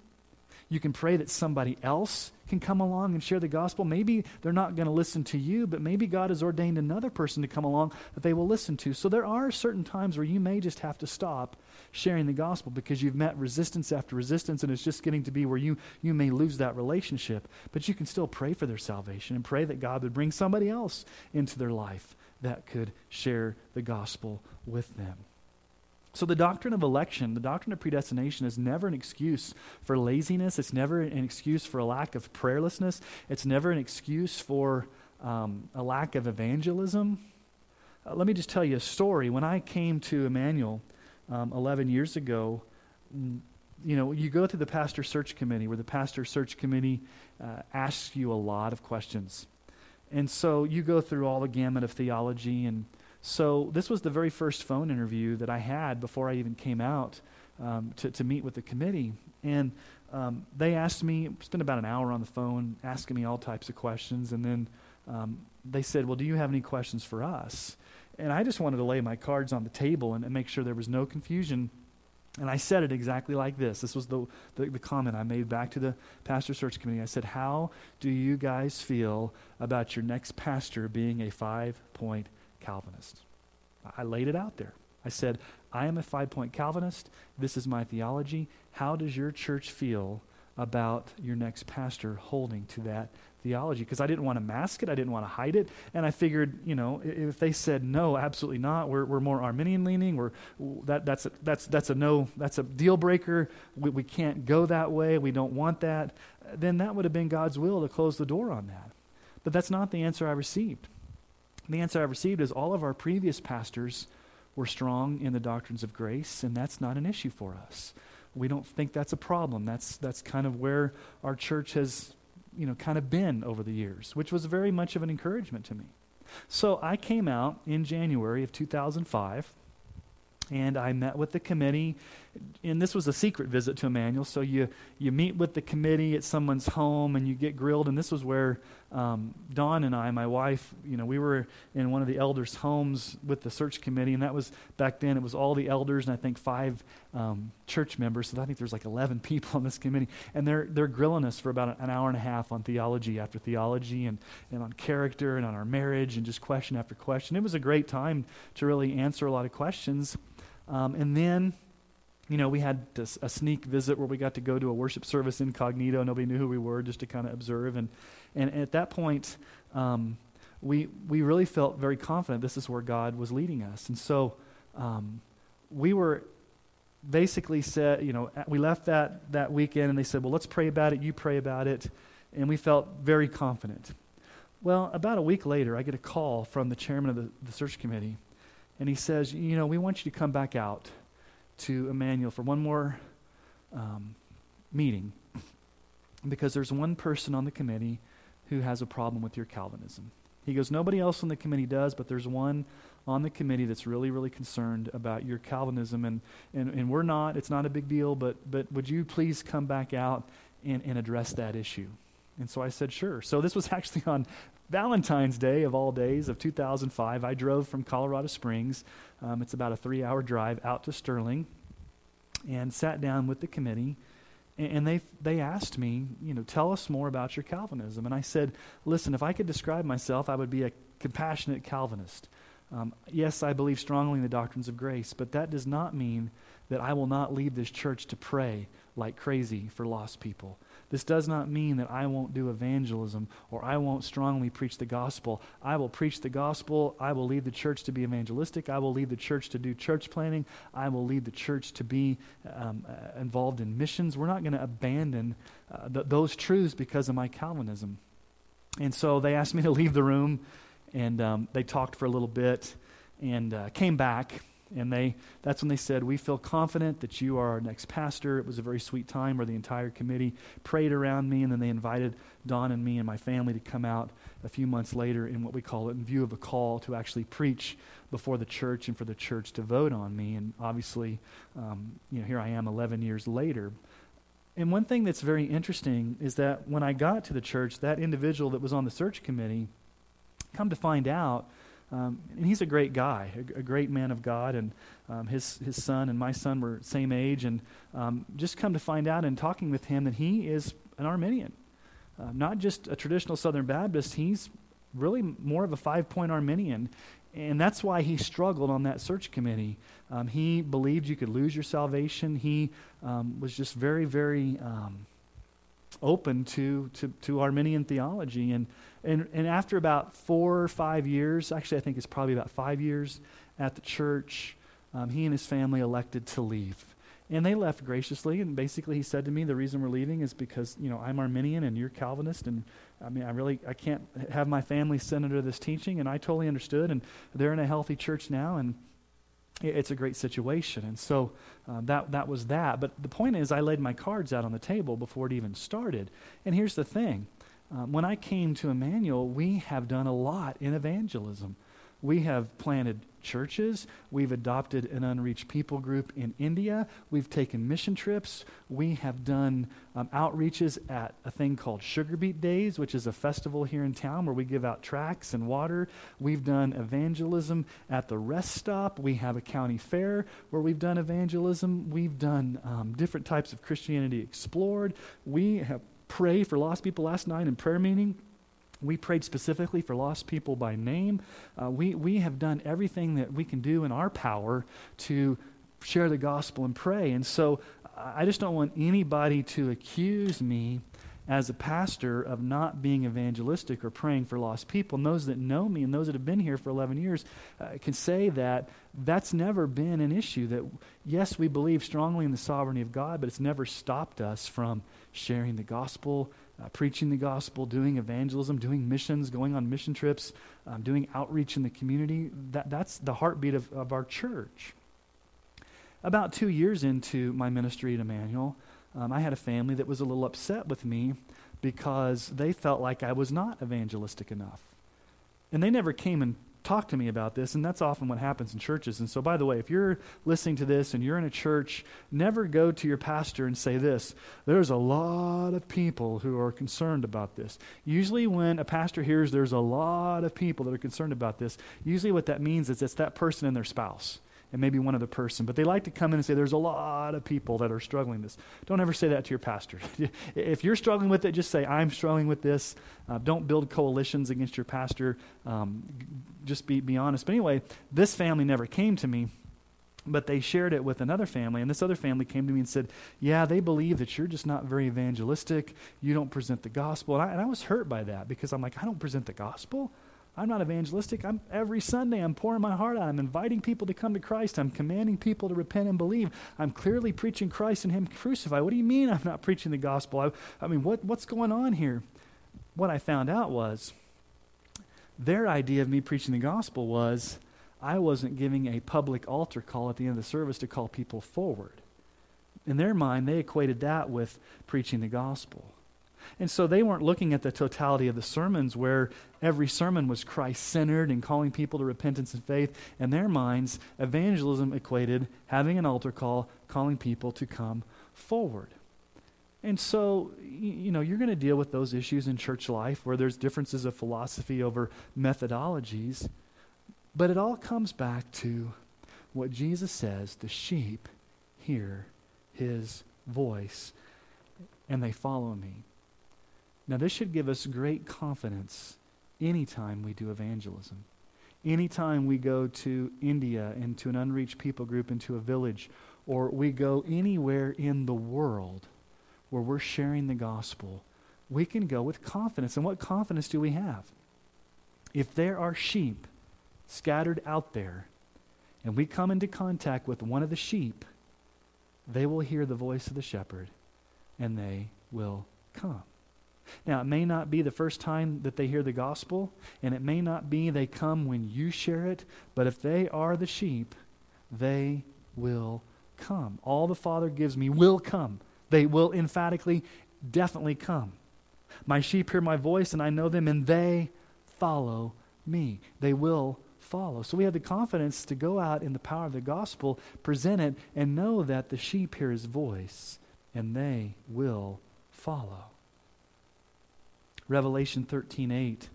You can pray that somebody else can come along and share the gospel. Maybe they're not going to listen to you, but maybe God has ordained another person to come along that they will listen to. So there are certain times where you may just have to stop sharing the gospel because you've met resistance after resistance and it's just getting to be where you, you may lose that relationship. But you can still pray for their salvation and pray that God would bring somebody else into their life that could share the gospel with them. So, the doctrine of election, the doctrine of predestination, is never an excuse for laziness. It's never an excuse for a lack of prayerlessness. It's never an excuse for um, a lack of evangelism. Uh, let me just tell you a story. When I came to Emmanuel um, 11 years ago, mm, you know, you go through the pastor search committee where the pastor search committee uh, asks you a lot of questions. And so you go through all the gamut of theology and so this was the very first phone interview that I had before I even came out um, to, to meet with the committee. And um, they asked me, spent about an hour on the phone asking me all types of questions. And then um, they said, Well, do you have any questions for us? And I just wanted to lay my cards on the table and, and make sure there was no confusion. And I said it exactly like this. This was the, the, the, comment I made back to the pastor search committee. I said, How do you guys feel about your next pastor being a five point Calvinist. I laid it out there. I said, I am a five point Calvinist. This is my theology. How does your church feel about your next pastor holding to that theology? Because I didn't want to mask it, I didn't want to hide it. And I figured, you know, if they said no, absolutely not, we're, we're more Arminian leaning, we're, that, that's, a, that's, that's a no, that's a deal breaker, we, we can't go that way, we don't want that, then that would have been God's will to close the door on that. But that's not the answer I received. The answer I received is all of our previous pastors were strong in the doctrines of grace, and that's not an issue for us. We don't think that's a problem. That's, that's kind of where our church has, you know, kind of been over the years, which was very much of an encouragement to me. So I came out in January of 2005 and I met with the committee. And this was a secret visit to Emmanuel. So you, you meet with the committee at someone's home and you get grilled. And this was where um, Dawn and I, my wife, you know, we were in one of the elders' homes with the search committee, and that was back then. It was all the elders and I think five um, church members. So I think there's like 11 people on this committee, and they're they're grilling us for about an hour and a half on theology after theology, and and on character and on our marriage, and just question after question. It was a great time to really answer a lot of questions, um, and then you know, we had a sneak visit where we got to go to a worship service incognito. Nobody knew who we were, just to kind of observe. And, and at that point, um, we, we really felt very confident this is where God was leading us. And so um, we were basically said, you know, we left that, that weekend and they said, well, let's pray about it. You pray about it. And we felt very confident. Well, about a week later, I get a call from the chairman of the, the search committee. And he says, you know, we want you to come back out to Emmanuel for one more um, meeting because there's one person on the committee who has a problem with your Calvinism. He goes, Nobody else on the committee does, but there's one on the committee that's really, really concerned about your Calvinism. And, and, and we're not, it's not a big deal, but, but would you please come back out and, and address that issue? And so I said, Sure. So this was actually on Valentine's Day of all days of 2005. I drove from Colorado Springs. Um, it's about a three hour drive out to Sterling and sat down with the committee and they they asked me, you know, tell us more about your Calvinism. And I said, listen, if I could describe myself, I would be a compassionate Calvinist. Um, yes, I believe strongly in the doctrines of grace, but that does not mean that I will not leave this church to pray like crazy for lost people. This does not mean that I won't do evangelism or I won't strongly preach the gospel. I will preach the gospel. I will lead the church to be evangelistic. I will lead the church to do church planning. I will lead the church to be um, uh, involved in missions. We're not going to abandon uh, th- those truths because of my Calvinism. And so they asked me to leave the room, and um, they talked for a little bit and uh, came back and they, that's when they said, We feel confident that you are our next pastor. It was a very sweet time where the entire committee prayed around me, and then they invited Dawn and me and my family to come out a few months later in what we call it in view of a call to actually preach before the church and for the church to vote on me. And obviously, um, you know, here I am 11 years later. And one thing that's very interesting is that when I got to the church, that individual that was on the search committee, come to find out, um, and he's a great guy, a, a, great man of God, and um, his, his son and my son were same age. And um, just come to find out in talking with him that he is an Arminian. Uh, not just a traditional Southern Baptist, he's really more of a five point Arminian. And that's why he struggled on that search committee. Um, he believed you could lose your salvation. He um, was just very, very um, open to, to, to Arminian theology. And, and, and after about four or five years, actually, I think it's probably about five years at the church, um, he and his family elected to leave. And they left graciously, and basically he said to me, the reason we're leaving is because, you know, I'm Arminian and you're Calvinist, and I mean, I really, I can't have my family sent under this teaching, and I totally understood, and they're in a healthy church now, and it's a great situation. And so uh, that, that was that. But the point is, I laid my cards out on the table before it even started. And here's the thing um, when I came to Emmanuel, we have done a lot in evangelism. We have planted churches. We've adopted an unreached people group in India. We've taken mission trips. We have done um, outreaches at a thing called Sugar Beet Days, which is a festival here in town where we give out tracts and water. We've done evangelism at the rest stop. We have a county fair where we've done evangelism. We've done um, different types of Christianity explored. We have prayed for lost people last night in prayer meeting. We prayed specifically for lost people by name. Uh, we, we have done everything that we can do in our power to share the gospel and pray. And so I just don't want anybody to accuse me as a pastor of not being evangelistic or praying for lost people. And those that know me and those that have been here for 11 years uh, can say that that's never been an issue. That, yes, we believe strongly in the sovereignty of God, but it's never stopped us from sharing the gospel, uh, preaching the gospel, doing evangelism, doing missions, going on mission trips, um, doing outreach in the community. That, that's the heartbeat of, of our church. About two years into my ministry at Emmanuel, um, I had a family that was a little upset with me because they felt like I was not evangelistic enough. And they never came and talked to me about this. And that's often what happens in churches. And so, by the way, if you're listening to this and you're in a church, never go to your pastor and say this there's a lot of people who are concerned about this. Usually, when a pastor hears there's a lot of people that are concerned about this, usually what that means is it's that person and their spouse and maybe one other person. But they like to come in and say, There's a lot of people that are struggling with this. Don't ever say that to your pastor. if you're struggling with it, just say, I'm struggling with this. Uh, don't build coalitions against your pastor. Um, just be, be honest. But anyway, this family never came to me. But they shared it with another family, and this other family came to me and said, Yeah, they believe that you're just not very evangelistic. You don't present the gospel. And I, and I was hurt by that because I'm like, I don't present the gospel? I'm not evangelistic. I'm every Sunday I'm pouring my heart out. I'm inviting people to come to Christ. I'm commanding people to repent and believe. I'm clearly preaching Christ and Him crucified. What do you mean I'm not preaching the gospel? I, I mean, what, what's going on here? What I found out was their idea of me preaching the gospel was I wasn't giving a public altar call at the end of the service to call people forward. In their mind, they equated that with preaching the gospel. And so they weren't looking at the totality of the sermons where every sermon was Christ centered and calling people to repentance and faith. In their minds, evangelism equated having an altar call, calling people to come forward. And so, you know, you're going to deal with those issues in church life where there's differences of philosophy over methodologies. But it all comes back to what Jesus says the sheep hear his voice and they follow me. Now, this should give us great confidence anytime we do evangelism. Anytime we go to India and to an unreached people group into a village, or we go anywhere in the world where we're sharing the gospel, we can go with confidence. And what confidence do we have? If there are sheep scattered out there, and we come into contact with one of the sheep, they will hear the voice of the shepherd and they will come. Now, it may not be the first time that they hear the gospel, and it may not be they come when you share it, but if they are the sheep, they will come. All the Father gives me will come. They will emphatically, definitely come. My sheep hear my voice, and I know them, and they follow me. They will follow. So we have the confidence to go out in the power of the gospel, present it, and know that the sheep hear his voice, and they will follow. Revelation 13:8.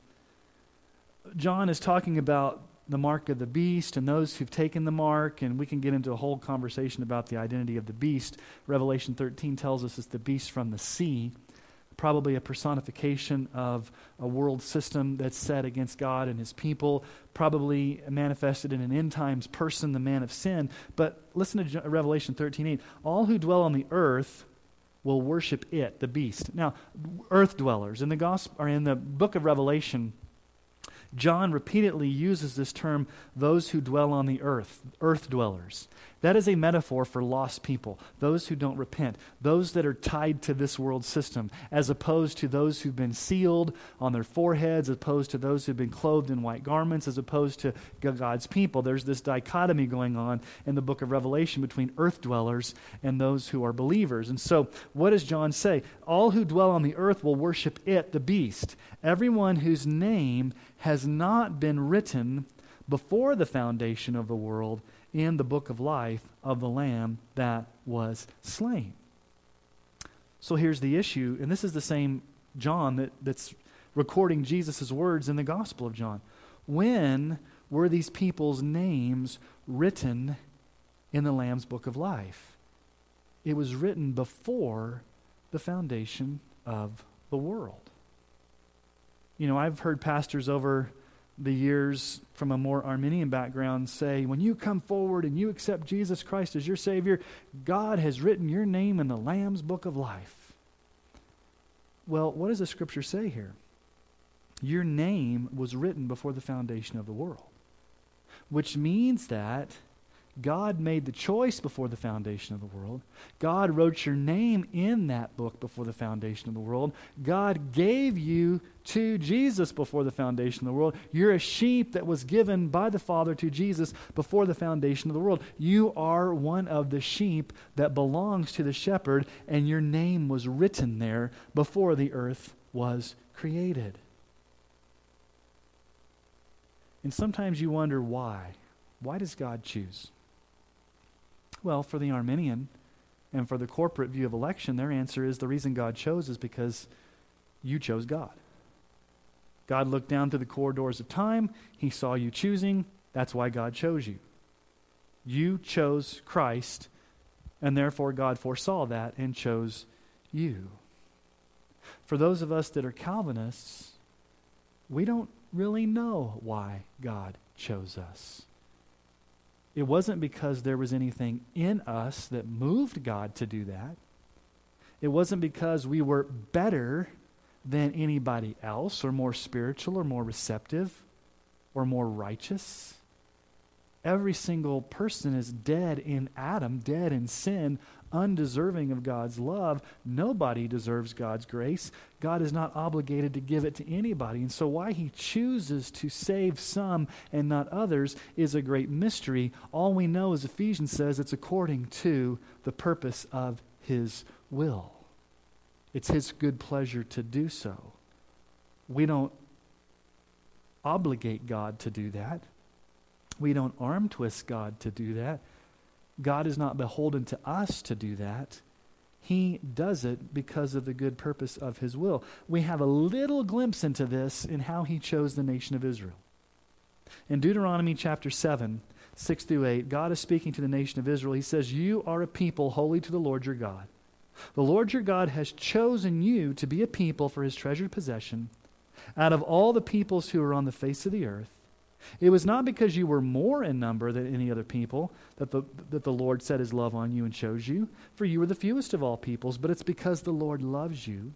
John is talking about the mark of the beast and those who've taken the mark, and we can get into a whole conversation about the identity of the beast. Revelation 13 tells us it's the beast from the sea, probably a personification of a world system that's set against God and his people, probably manifested in an end times person, the man of sin. But listen to Revelation 13:8. All who dwell on the earth will worship it, the beast. Now, earth dwellers in the gospel or in the book of Revelation, John repeatedly uses this term, those who dwell on the earth, earth dwellers. That is a metaphor for lost people, those who don't repent, those that are tied to this world system, as opposed to those who've been sealed on their foreheads, as opposed to those who've been clothed in white garments, as opposed to God's people. There's this dichotomy going on in the book of Revelation between earth dwellers and those who are believers. And so, what does John say? All who dwell on the earth will worship it, the beast, everyone whose name has not been written before the foundation of the world in the book of life of the Lamb that was slain. So here's the issue, and this is the same John that, that's recording Jesus' words in the Gospel of John. When were these people's names written in the Lamb's book of life? It was written before the foundation of the world. You know, I've heard pastors over the years from a more Arminian background say, when you come forward and you accept Jesus Christ as your Savior, God has written your name in the Lamb's book of life. Well, what does the scripture say here? Your name was written before the foundation of the world, which means that God made the choice before the foundation of the world. God wrote your name in that book before the foundation of the world. God gave you to Jesus before the foundation of the world. You're a sheep that was given by the Father to Jesus before the foundation of the world. You are one of the sheep that belongs to the shepherd, and your name was written there before the earth was created. And sometimes you wonder why. Why does God choose? Well, for the Arminian and for the corporate view of election, their answer is the reason God chose is because you chose God. God looked down through the corridors of time, He saw you choosing, that's why God chose you. You chose Christ, and therefore God foresaw that and chose you. For those of us that are Calvinists, we don't really know why God chose us. It wasn't because there was anything in us that moved God to do that. It wasn't because we were better than anybody else, or more spiritual, or more receptive, or more righteous. Every single person is dead in Adam, dead in sin, undeserving of God's love. Nobody deserves God's grace. God is not obligated to give it to anybody. And so, why he chooses to save some and not others is a great mystery. All we know, as Ephesians says, it's according to the purpose of his will. It's his good pleasure to do so. We don't obligate God to do that. We don't arm twist God to do that. God is not beholden to us to do that. He does it because of the good purpose of his will. We have a little glimpse into this in how he chose the nation of Israel. In Deuteronomy chapter 7, 6 through 8, God is speaking to the nation of Israel. He says, You are a people holy to the Lord your God. The Lord your God has chosen you to be a people for his treasured possession out of all the peoples who are on the face of the earth. It was not because you were more in number than any other people that the, that the Lord set his love on you and chose you, for you were the fewest of all peoples, but it's because the Lord loves you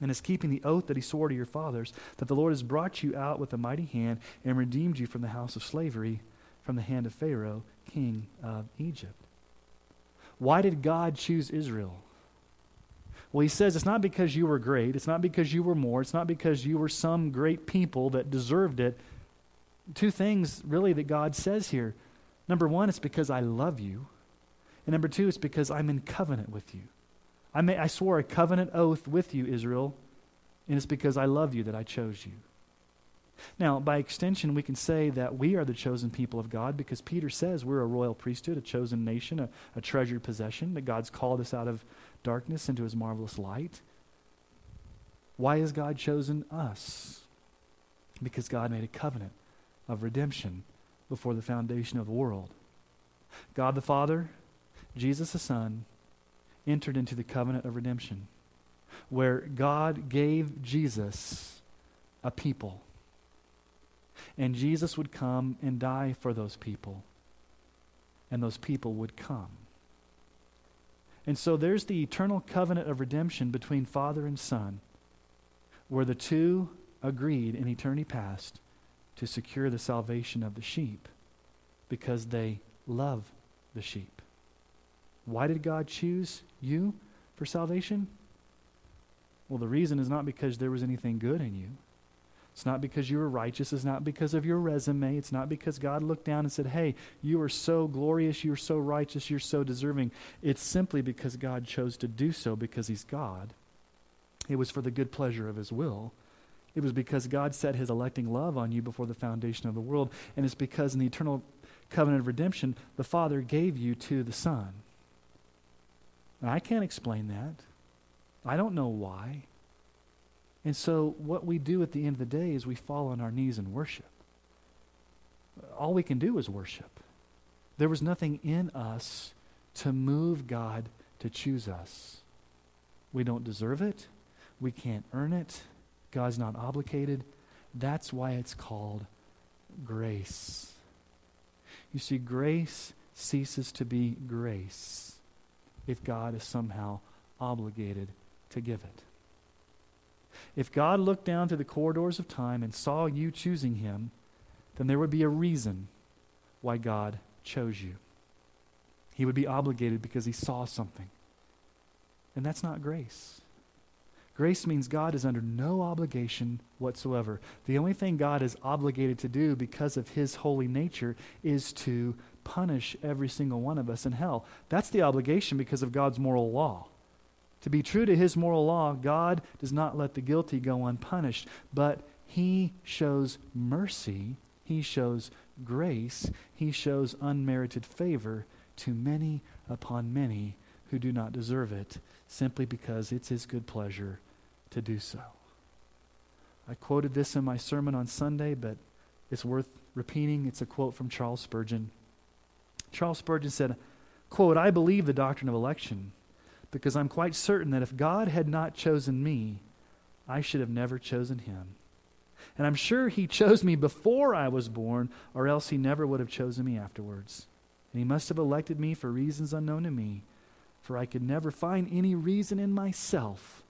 and is keeping the oath that he swore to your fathers, that the Lord has brought you out with a mighty hand and redeemed you from the house of slavery, from the hand of Pharaoh, king of Egypt. Why did God choose Israel? Well, he says it's not because you were great, it's not because you were more, it's not because you were some great people that deserved it two things really that God says here. Number one, it's because I love you. And number two, it's because I'm in covenant with you. I, may, I swore a covenant oath with you, Israel, and it's because I love you that I chose you. Now, by extension, we can say that we are the chosen people of God because Peter says we're a royal priesthood, a chosen nation, a, a treasured possession, that God's called us out of darkness into his marvelous light. Why has God chosen us? Because God made a covenant of redemption before the foundation of the world. God the Father, Jesus the Son, entered into the covenant of redemption, where God gave Jesus a people. And Jesus would come and die for those people, and those people would come. And so there's the eternal covenant of redemption between Father and Son, where the two agreed in eternity past to secure the salvation of the sheep because they love the sheep. Why did God choose you for salvation? Well, the reason is not because there was anything good in you. It's not because you were righteous. It's not because of your resume. It's not because God looked down and said, Hey, you are so glorious. You are so righteous. You're so deserving. It's simply because God chose to do so because He's God. It was for the good pleasure of His will. It was because God set his electing love on you before the foundation of the world. And it's because in the eternal covenant of redemption, the Father gave you to the Son. And I can't explain that. I don't know why. And so, what we do at the end of the day is we fall on our knees and worship. All we can do is worship. There was nothing in us to move God to choose us. We don't deserve it. We can't earn it. God's not obligated. That's why it's called grace. You see, grace ceases to be grace if God is somehow obligated to give it. If God looked down through the corridors of time and saw you choosing him, then there would be a reason why God chose you. He would be obligated because he saw something. And that's not grace. Grace means God is under no obligation whatsoever. The only thing God is obligated to do because of his holy nature is to punish every single one of us in hell. That's the obligation because of God's moral law. To be true to his moral law, God does not let the guilty go unpunished, but he shows mercy He shows grace. He shows unmerited favor to many upon many who do not deserve it, simply because it's His good pleasure to do so. I quoted this in my sermon on Sunday, but it's worth repeating. It's a quote from Charles Spurgeon. Charles Spurgeon said, quote, I believe the doctrine of election because I'm quite certain that if God had not chosen me, I should have never chosen him. And I'm sure he chose me before I was born, or else he never would have chosen me afterwards. And he must have elected me for reasons unknown to me, for I could never find any reason in myself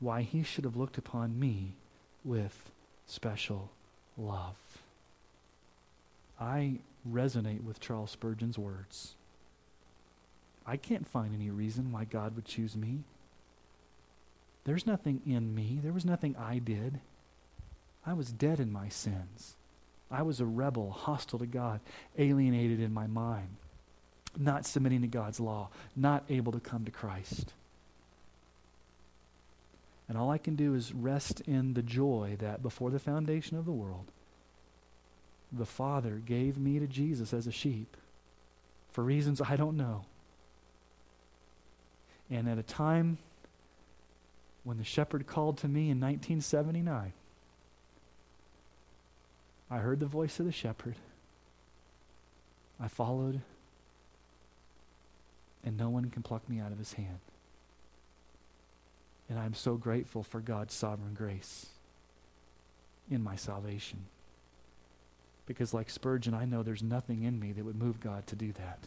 why he should have looked upon me with special love. I resonate with Charles Spurgeon's words. I can't find any reason why God would choose me. There's nothing in me, there was nothing I did. I was dead in my sins. I was a rebel, hostile to God, alienated in my mind, not submitting to God's law, not able to come to Christ. And all I can do is rest in the joy that before the foundation of the world, the Father gave me to Jesus as a sheep for reasons I don't know. And at a time when the shepherd called to me in 1979, I heard the voice of the shepherd. I followed, and no one can pluck me out of his hand. And I'm so grateful for God's sovereign grace in my salvation. Because, like Spurgeon, I know there's nothing in me that would move God to do that.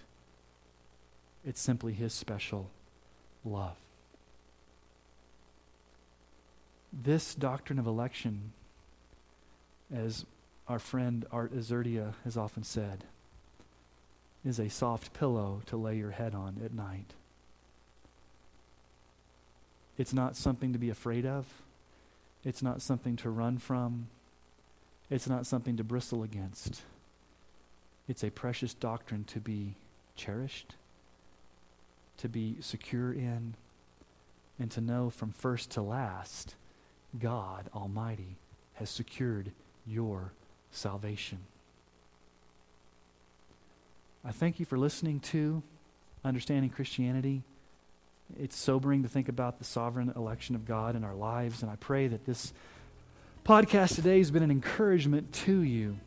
It's simply His special love. This doctrine of election, as our friend Art Azurdia has often said, is a soft pillow to lay your head on at night. It's not something to be afraid of. It's not something to run from. It's not something to bristle against. It's a precious doctrine to be cherished, to be secure in, and to know from first to last, God Almighty has secured your salvation. I thank you for listening to Understanding Christianity. It's sobering to think about the sovereign election of God in our lives, and I pray that this podcast today has been an encouragement to you.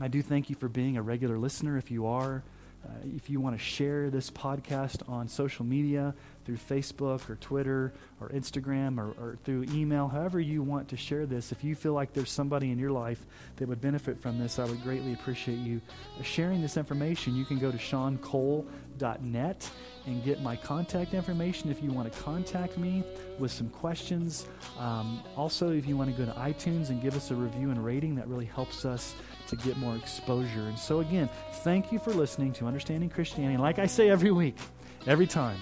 I do thank you for being a regular listener if you are. Uh, if you want to share this podcast on social media, through Facebook or Twitter or Instagram or, or, through email, however you want to share this, if you feel like there's somebody in your life that would benefit from this, I would greatly appreciate you sharing this information. You can go to seancole.net and get my contact information if you want to contact me with some questions. Um, also, if you want to go to iTunes and give us a review and rating, that really helps us to get more exposure. And so, again, thank you for listening to Understanding Christianity. Like I say every week, every time,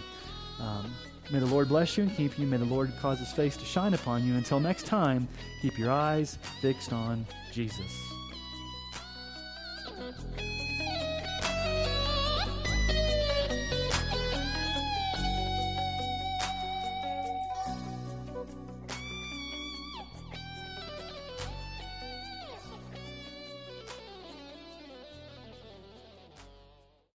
um, may the Lord bless you and keep you. May the Lord cause his face to shine upon you. Until next time, keep your eyes fixed on Jesus.